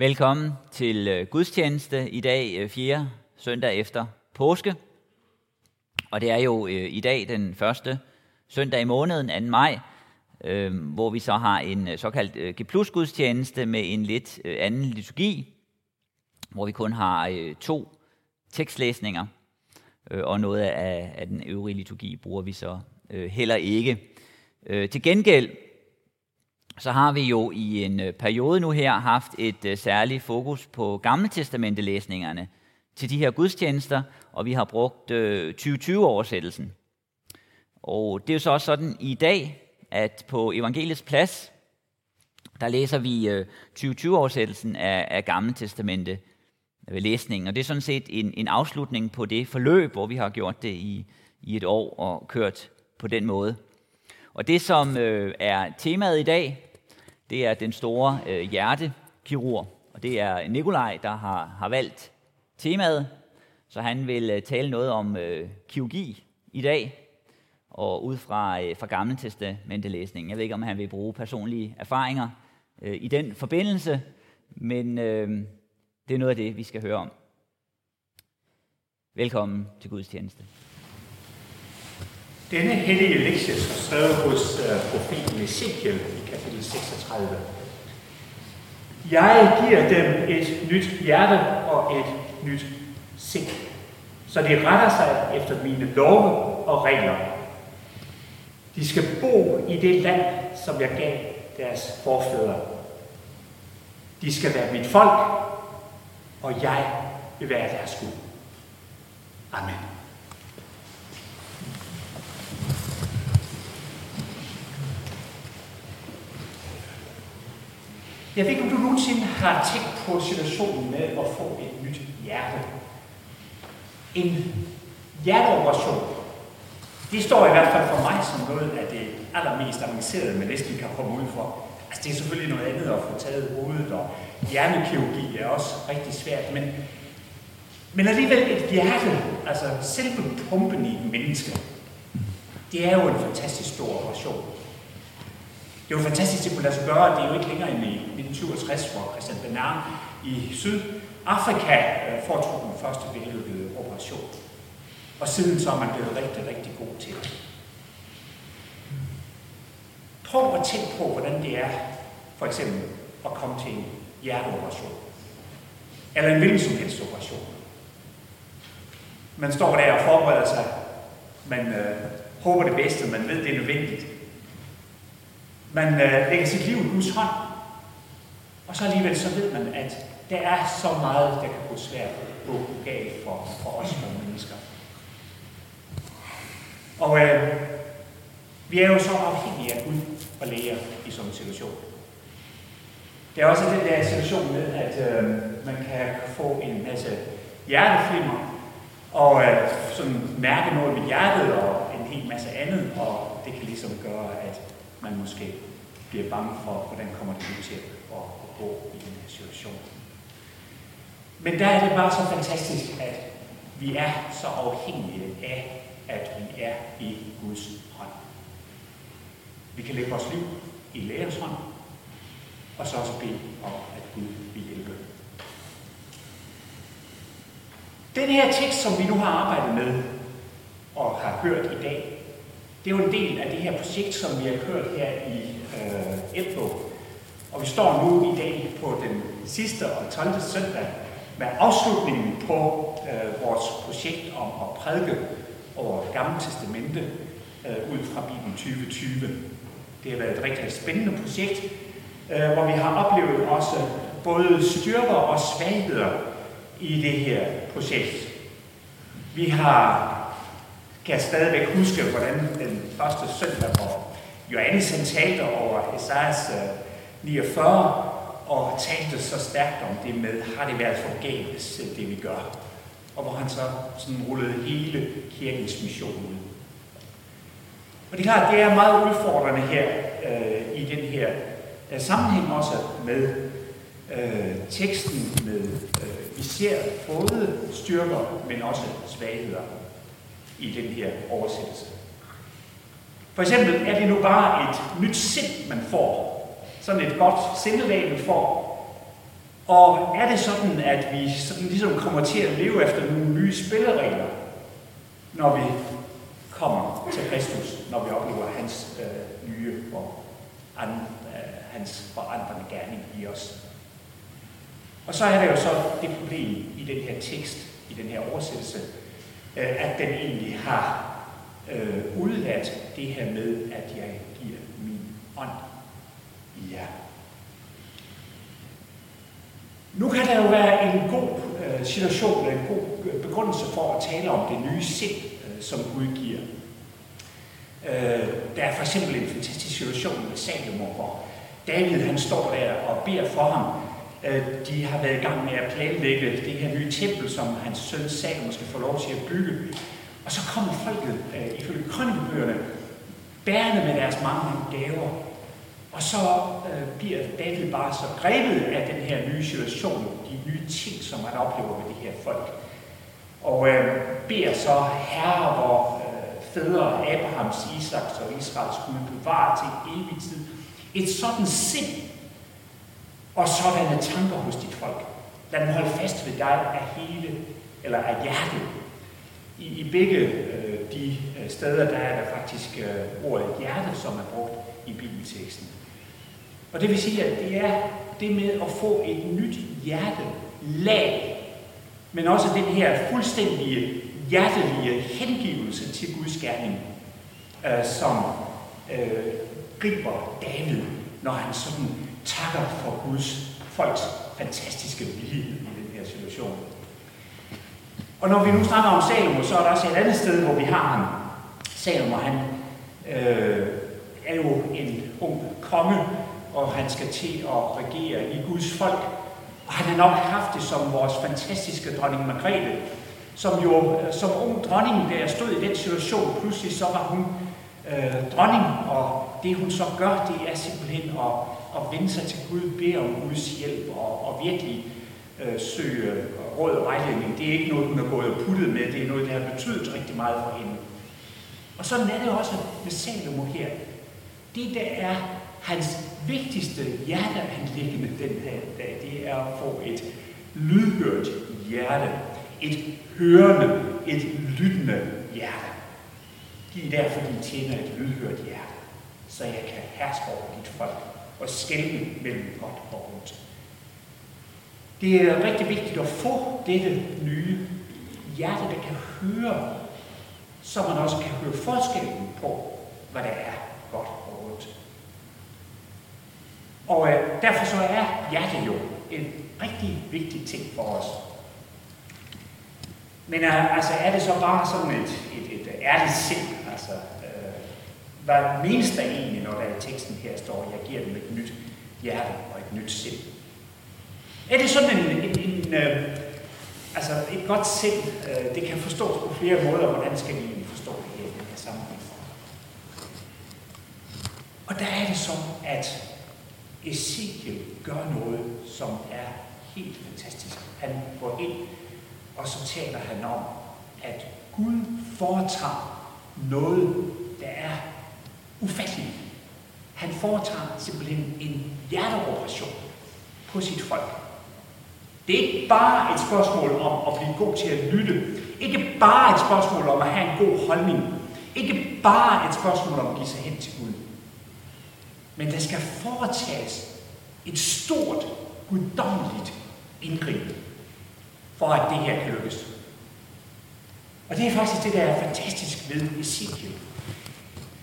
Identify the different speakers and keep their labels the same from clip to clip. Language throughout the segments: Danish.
Speaker 1: Velkommen til øh, gudstjeneste i dag, øh, 4. Søndag efter påske. Og det er jo øh, i dag den første søndag i måneden, 2. maj, hvor vi så har en såkaldt G plus gudstjeneste med en lidt anden liturgi, hvor vi kun har to tekstlæsninger, og noget af den øvrige liturgi bruger vi så heller ikke. Til gengæld så har vi jo i en øh, periode nu her haft et øh, særligt fokus på Gamle Testamentelæsningerne til de her gudstjenester, og vi har brugt øh, 2020-oversættelsen. Og det er jo så også sådan i dag, at på Evangeliets plads, der læser vi 2020-oversættelsen af, af Gamle Testamente læsningen. Og det er sådan set en, en afslutning på det forløb, hvor vi har gjort det i, i et år og kørt på den måde. Og det, som øh, er temaet i dag, det er den store øh, hjertekirurg, og det er Nikolaj, der har, har valgt temaet, så han vil øh, tale noget om øh, kirurgi i dag, og ud fra, øh, fra Gamle Testamentelæsning. Jeg ved ikke, om han vil bruge personlige erfaringer øh, i den forbindelse, men øh, det er noget af det, vi skal høre om. Velkommen til Guds tjeneste.
Speaker 2: Denne hellige lektie er skrevet hos øh, uh, profeten Ezekiel i kapitel 36. Jeg giver dem et nyt hjerte og et nyt sind, så de retter sig efter mine love og regler. De skal bo i det land, som jeg gav deres forfædre. De skal være mit folk, og jeg vil være deres Gud. Amen. Jeg ved ikke, om du nogensinde har tænkt på situationen med at få et nyt hjerte. En hjerteoperation, det står i hvert fald for mig som noget af det allermest avancerede, man næsten kan komme ud for. Altså det er selvfølgelig noget andet at få taget hovedet, og hjernekirurgi er også rigtig svært, men, men alligevel et hjerte, altså selve pumpen i et menneske, det er jo en fantastisk stor operation. Det er fantastisk, at det kunne lade sig gøre. Det er jo ikke længere end i 1967, hvor Christian Bernard i Sydafrika øh, foretog den første vellykkede operation. Og siden så er man blevet rigtig, rigtig god til det. Prøv at tænke på, hvordan det er, for eksempel, at komme til en hjerteoperation. Eller en hvilken som helst operation. Man står der og forbereder sig. Man øh, håber det bedste, man ved, det er nødvendigt. Man øh, lægger sit liv i Guds hånd, og så alligevel så ved man, at der er så meget, der kan gå svært gå galt for, for os som mennesker. Og øh, vi er jo så afhængige af Gud og læger i sådan en situation. Der er også den der situation med, at øh, man kan få en masse hjerteflimmer, og øh, sådan mærke noget med hjertet og en hel masse andet, og det kan ligesom gøre, at man måske bliver bange for, hvordan kommer det nu til at, gå i den her situation. Men der er det bare så fantastisk, at vi er så afhængige af, at vi er i Guds hånd. Vi kan lægge vores liv i lærers hånd, og så også bede om, at Gud vil hjælpe. Den her tekst, som vi nu har arbejdet med og har hørt i dag, det er jo en del af det her projekt, som vi har kørt her i øh, Elbo. Og vi står nu i dag på den sidste og 12. søndag med afslutningen på øh, vores projekt om at prædike over det gamle testamente øh, ud fra Bibelen 2020. Det har været et rigtig spændende projekt, øh, hvor vi har oplevet også både styrker og svagheder i det her projekt. Vi har kan jeg stadigvæk huske, hvordan den første søndag, hvor Johannes han talte over Esajas øh, 49, og talte så stærkt om det med, har det været forgæves, det vi gør. Og hvor han så sådan rullede hele kirkens mission ud. Og det er klart, det er meget udfordrende her øh, i den her øh, sammenhæng også med øh, teksten med, øh, vi ser både styrker, men også svagheder i den her oversættelse. For eksempel er det nu bare et nyt sind, man får. Sådan et godt sindelag, man får. Og er det sådan, at vi sådan ligesom kommer til at leve efter nogle nye spilleregler, når vi kommer til Kristus, når vi oplever hans øh, nye og an, øh, hans forandrende gerning i os. Og så er der jo så det problem i den her tekst, i den her oversættelse, Øh, at den egentlig har øh, udladt det her med, at jeg giver min ånd i jer. Nu kan der jo være en god øh, situation, en god øh, begrundelse for at tale om det nye sind, øh, som Gud giver. Øh, der er for eksempel en fantastisk situation med Salomo, hvor David han står der og beder for ham. De har været i gang med at planlægge det her nye tempel, som hans søn Salomo skal få lov til at bygge. Og så kommer folket, øh, ifølge krønikebøgerne, bærende med deres mange gaver. Og så øh, bliver David bare så grebet af den her nye situation, de nye ting, som han oplever med de her folk. Og øh, beder så herre, hvor øh, fædre Abrahams, Isaks og Israels Gud bevare til evig tid. Et sådan sind og sådanne tanker hos dit folk. Lad dem holde fast ved dig af hele, eller af hjertet. I, i begge øh, de øh, steder, der er der faktisk øh, ordet hjerte, som er brugt i bibelteksten. Og det vil sige, at det er det med at få et nyt hjerte lag, men også den her fuldstændige hjertelige hengivelse til Guds gerning, øh, som øh, griber David, når han sådan takker for Guds folks fantastiske vilje i den her situation. Og når vi nu snakker om Salomo, så er der også et andet sted, hvor vi har ham. Salomo, han øh, er jo en ung konge, og han skal til at regere i Guds folk. Og han har nok haft det som vores fantastiske dronning Margrethe, som jo øh, som ung dronning, der stod i den situation, pludselig så var hun øh, dronning, og det hun så gør, det er simpelthen at, at vende sig til Gud, bede om Guds hjælp og, og virkelig øh, søge øh, råd og vejledning. Det er ikke noget, hun har gået og puttet med, det er noget, der har betydet rigtig meget for hende. Og sådan er det også med Salomo her. Det, der er hans vigtigste hjerteanlæggende den her dag, det er at få et lydhørt hjerte. Et hørende, et lyttende hjerte. Giv derfor din tjener et lydhørt hjerte, så jeg kan herske over dit folk og skælde mellem godt og ondt. Det er rigtig vigtigt at få dette nye hjerte, der kan høre, så man også kan høre forskellen på, hvad der er godt og ondt. Og øh, derfor så er hjertet jo en rigtig vigtig ting for os. Men øh, altså, er det så bare sådan et, et, et ærligt sind? Altså, hvad menes der egentlig, når der i teksten her står, jeg giver dem et nyt hjerte og et nyt sind? Er det sådan en, en, en øh, altså et godt sind, øh, det kan forstås på flere måder, hvordan skal vi egentlig forstå det her i den her sammenhæng? Og der er det så, at Ezekiel gør noget, som er helt fantastisk. Han går ind, og så taler han om, at Gud foretager noget, der er ufattelig. Han foretager simpelthen en hjerteoperation på sit folk. Det er ikke bare et spørgsmål om at blive god til at lytte. Ikke bare et spørgsmål om at have en god holdning. Ikke bare et spørgsmål om at give sig hen til Gud. Men der skal foretages et stort, guddommeligt indgreb, for at det her kan lykkes. Og det er faktisk det, der er fantastisk ved Ezekiel.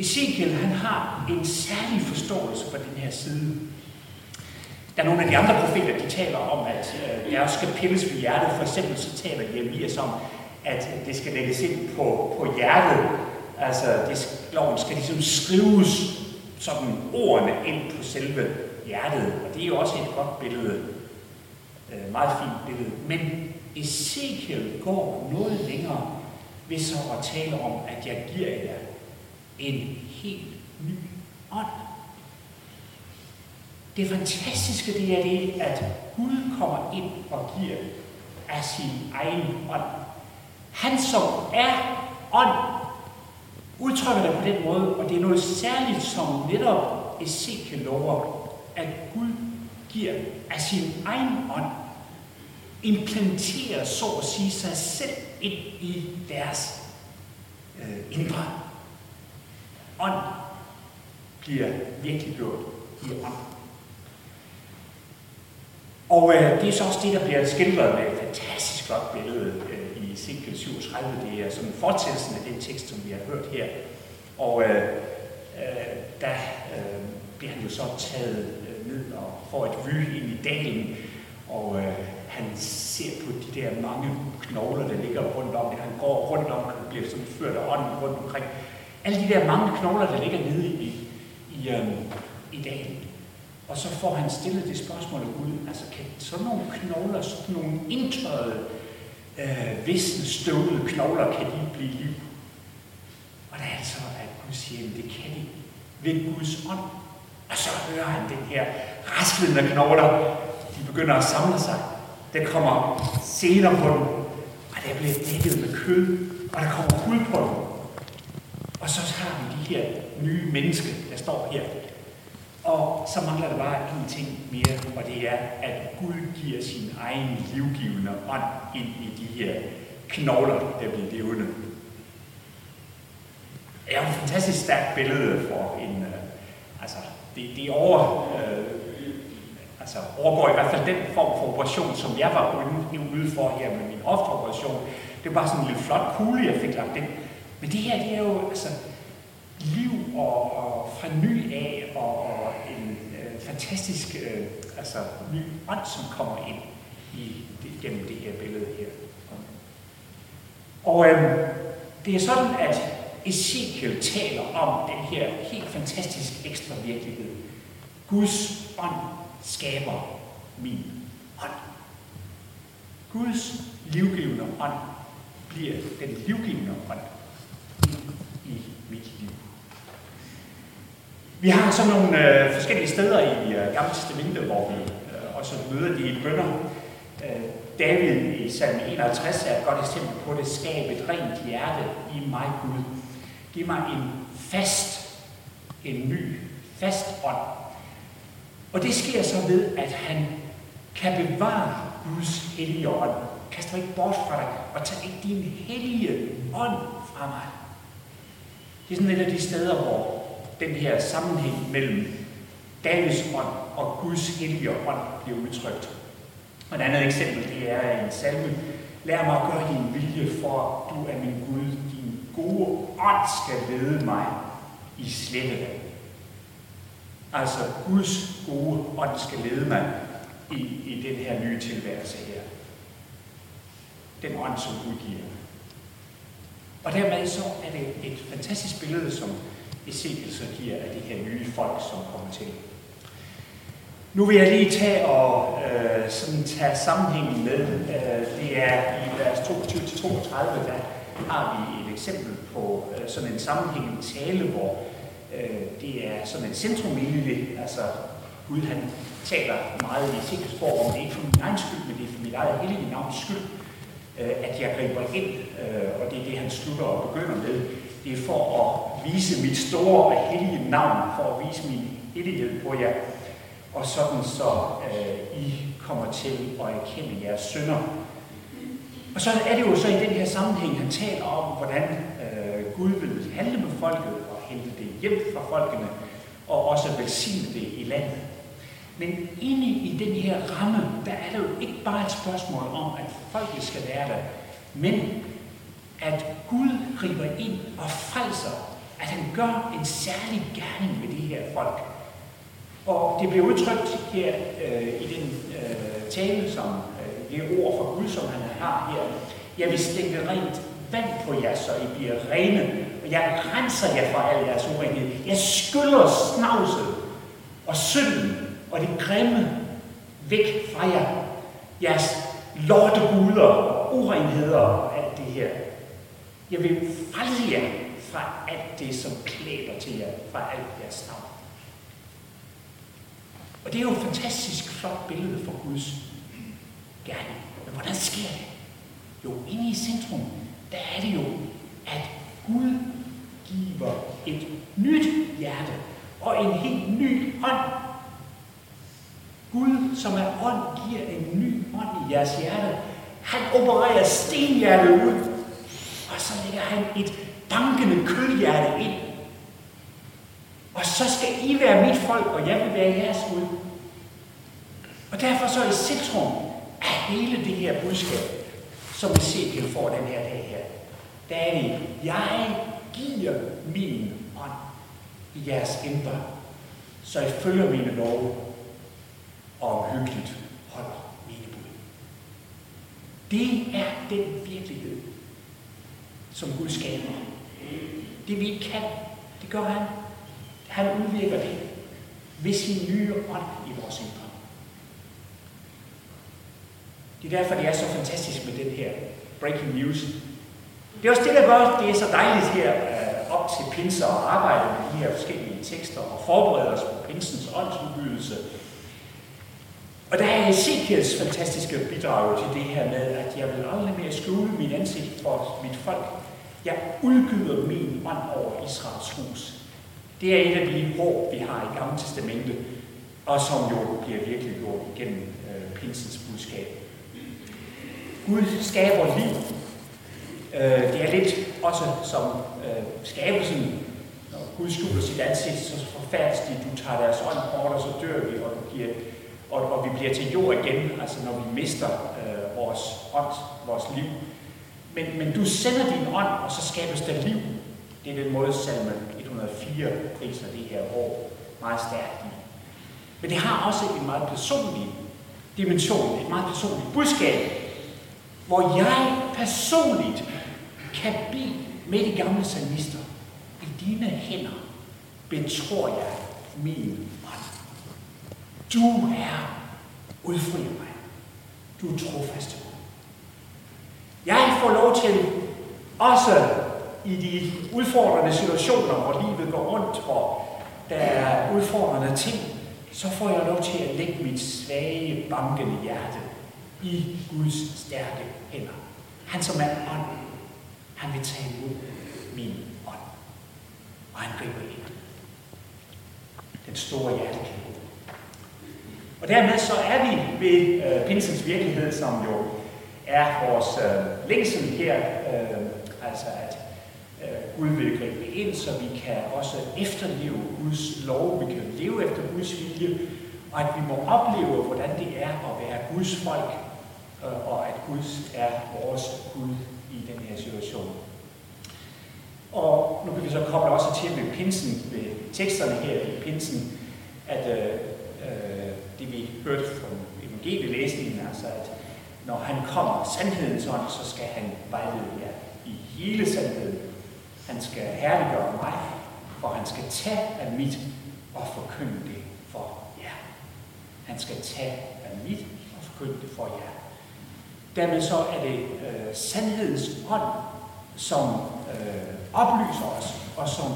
Speaker 2: Ezekiel, han har en særlig forståelse for den her side. Der er nogle af de andre profeter, de taler om, at øh, jeg skal pilles ved hjertet. For eksempel så taler Jeremias om, at det skal lægges ind på, på hjertet. Altså, det, loven skal ligesom skrives sådan ordene ind på selve hjertet. Og det er jo også et godt billede. Øh, meget fint billede. Men Ezekiel går noget længere ved så at tale om, at jeg giver jer en helt ny ånd. Det fantastiske det er det, at Gud kommer ind og giver af sin egen ånd. Han som er ånd, udtrykker det på den måde, og det er noget særligt, som netop Ezekiel lover, at Gud giver af sin egen ånd, implanterer så at sige sig selv ind i deres øh, indre. Ånd bliver virkelig gjort i ånd. Og øh, det er så også det, der bliver skildret med et fantastisk flot billede øh, i Ezekiel 37. Det er sådan fortællelsen af den tekst, som vi har hørt her. Og øh, øh, der øh, bliver han jo så taget øh, ned og får et vy ind i dalen, og øh, han ser på de der mange knogler, der ligger rundt om det. Han går rundt om, og bliver sådan ført af ånden rundt omkring. Alle de der mange knogler, der ligger nede i, i, øhm, i dalen. Og så får han stillet det spørgsmål af Gud, altså kan sådan nogle knogler, sådan nogle indtørrede, øh, visne, støvede knogler, kan de blive liv? Og der er altså, at Gud siger, at det kan de ved Guds ånd. Og så hører han den her raslende knogler, de begynder at samle sig. Der kommer senere på dem, og der bliver dækket med kød, og der kommer hud på dem. Og så har vi de her nye mennesker, der står her. Og så mangler der bare en ting mere, og det er, at Gud giver sin egen livgivende ånd ind i de her knogler, der bliver levende. Det er jo et fantastisk stærkt billede for en, øh, altså, det, det over, øh, altså overgår i hvert fald den form for operation, som jeg var ude, ude for her med min hofteoperation. Det var bare sådan en lille flot kugle, jeg fik lagt ind. Men det her, det er jo altså liv og, og fra ny af, og, og en øh, fantastisk øh, altså, ny ånd, som kommer ind i det, gennem det her billede her. Og øh, det er sådan, at Ezekiel taler om den her helt fantastisk ekstra virkelighed. Guds ånd skaber min ånd. Guds livgivende ånd bliver den livgivende ånd i mit liv. Vi har så nogle øh, forskellige steder i øh, Gamle Testamente, hvor vi øh, også møder de bønder. Øh, David i salme 51 er et godt eksempel på det. Skab et rent hjerte i mig, Gud. Giv mig en fast, en ny, fast ånd. Og det sker så ved, at han kan bevare Guds hellige ånd. Kast mig ikke bort fra dig, og tag ikke din hellige ånd fra mig. Det er sådan et af de steder, hvor den her sammenhæng mellem Davids ånd og Guds hellige ånd bliver udtrykt. Og et andet eksempel, det er en salme. Lær mig at gøre din vilje, for du er min Gud. Din gode ånd skal lede mig i slettevand. Altså, Guds gode ånd skal lede mig i, i den her nye tilværelse her. Den ånd, som Gud giver. Og dermed så er det et fantastisk billede, som Ezekiel så giver af de her nye folk, som kommer til. Nu vil jeg lige tage og øh, sådan tage sammenhængen med. Øh, det er i vers 22-32, der har vi et eksempel på øh, sådan en sammenhængende tale, hvor øh, det er sådan en centrumilje, altså Gud han taler meget i Ezekiels form, det er ikke for min egen skyld, men det er for mit eget hellige navns skyld, Øh, at jeg griber ind, øh, og det er det, han slutter og begynder med. Det er for at vise mit store og hellige navn, for at vise min hellighed på jer, og sådan så øh, I kommer til at erkende jeres synder. Og så er det jo så i den her sammenhæng, han taler om, hvordan øh, Gud vil handle med folket og hente det hjem fra folkene, og også velsigne det i landet. Men inde i den her ramme, der er det jo ikke bare et spørgsmål om, at folket skal være der, men at Gud griber ind og frelser, at han gør en særlig gerning med de her folk. Og det bliver udtrykt her øh, i den øh, tale, som øh, det ord fra Gud, som han har her. Jeg vil stænke rent vand på jer, så I bliver rene, og jeg renser jer fra al jeres urenhed. Jeg skyller snavset og synden og det grimme væk fra jer. Jeres lorteguder og urenheder og alt det her. Jeg vil frelse jer fra alt det, som klæber til jer, fra alt jeres navn. Og det er jo et fantastisk flot billede for Guds gerning. Men hvordan sker det? Jo, inde i centrum, der er det jo, at Gud giver et nyt hjerte og en helt ny ånd. Gud, som er ånd, giver en ny ånd i jeres hjerte. Han opererer stenhjertet ud, og så lægger han et bankende kødhjerte ind. Og så skal I være mit folk, og jeg vil være jeres Gud. Og derfor så er i centrum af hele det her budskab, som Ezekiel får den her dag her, der er det, jeg giver min ånd i jeres indre, så I følger mine love og omhyggeligt holder mine bud. Det er den virkelighed, som Gud skaber. Det vi ikke kan, det gør han. Han udvirker det ved sin nye ånd i vores indre. Det er derfor, det er så fantastisk med den her breaking news. Det er også det, der gør, det er så dejligt her øh, op til pinser og arbejde med de her forskellige tekster og forberede os på pinsens åndsudbydelse. Og der er Ezekiels fantastiske bidrag til det her med, at jeg vil aldrig mere skjule min ansigt for mit folk. Jeg udgyder min ånd over Israels hus. Det er et af de håb, vi har i Gamle Testamente, og som jo bliver virkelig gjort igennem øh, pinsens budskab. Gud skaber liv. Øh, det er lidt også som øh, skabelsen. Når Gud skjuler sit ansigt, så forfærdes de. Du tager deres ånd bort, og så dør vi, og, du giver, og, og vi bliver til jord igen, altså når vi mister øh, vores ånd, vores liv. Men, men du sender din ånd, og så skabes der liv. Det er den måde, salme 104 priser det her år meget stærkt i. Men det har også en meget personlig dimension, et meget personligt budskab, hvor jeg personligt kan blive med de gamle salmister. I dine hænder betror jeg min. Du er udfrier mig. Du er trofast Jeg får lov til også i de udfordrende situationer, hvor livet går rundt, og der er udfordrende ting, så får jeg lov til at lægge mit svage, bankende hjerte i Guds stærke hænder. Han som er ånd, han vil tage imod min ånd. Og han griber ind. Den store hjertekæde. Og dermed så er vi ved øh, pinsens virkelighed, som jo er vores øh, længsel her. Øh, altså at øh, Gud vil gribe ind, så vi kan også efterleve Guds lov. Vi kan leve efter Guds vilje. Og at vi må opleve, hvordan det er at være Guds folk Øh, og at Gud er vores Gud i den her situation. Og nu kan vi så koble også til med pinsen, med teksterne her i pinsen, at øh, øh, det vi hørte fra evangelielæsningen, altså at når han kommer sandhedens ånd, så skal han vejlede jer i hele sandheden. Han skal herliggøre mig, og han skal tage af mit og forkynde det for jer. Han skal tage af mit og forkynde det for jer. Dermed så er det øh, sandhedens ånd, som øh, oplyser os, og som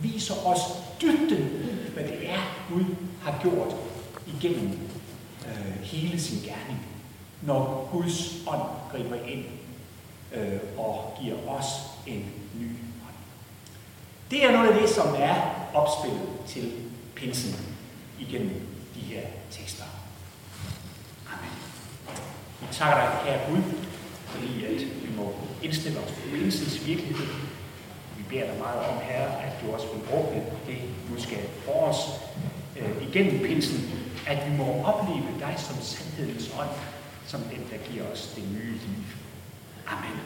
Speaker 2: viser os dybden hvad det er, Gud har gjort igennem øh, hele sin gerning. Når Guds ånd griber ind øh, og giver os en ny ånd. Det er noget af det, som er opspillet til pinsen igennem de her tekster. Amen. Vi takker dig, kære Gud, fordi at vi må indstille os på pinsens virkelighed. Vi beder dig meget om, Herre, at du også vil bruge det budskab for os øh, igennem pinsen, at vi må opleve dig som sandhedens ånd, som den, der giver os det nye liv. Amen.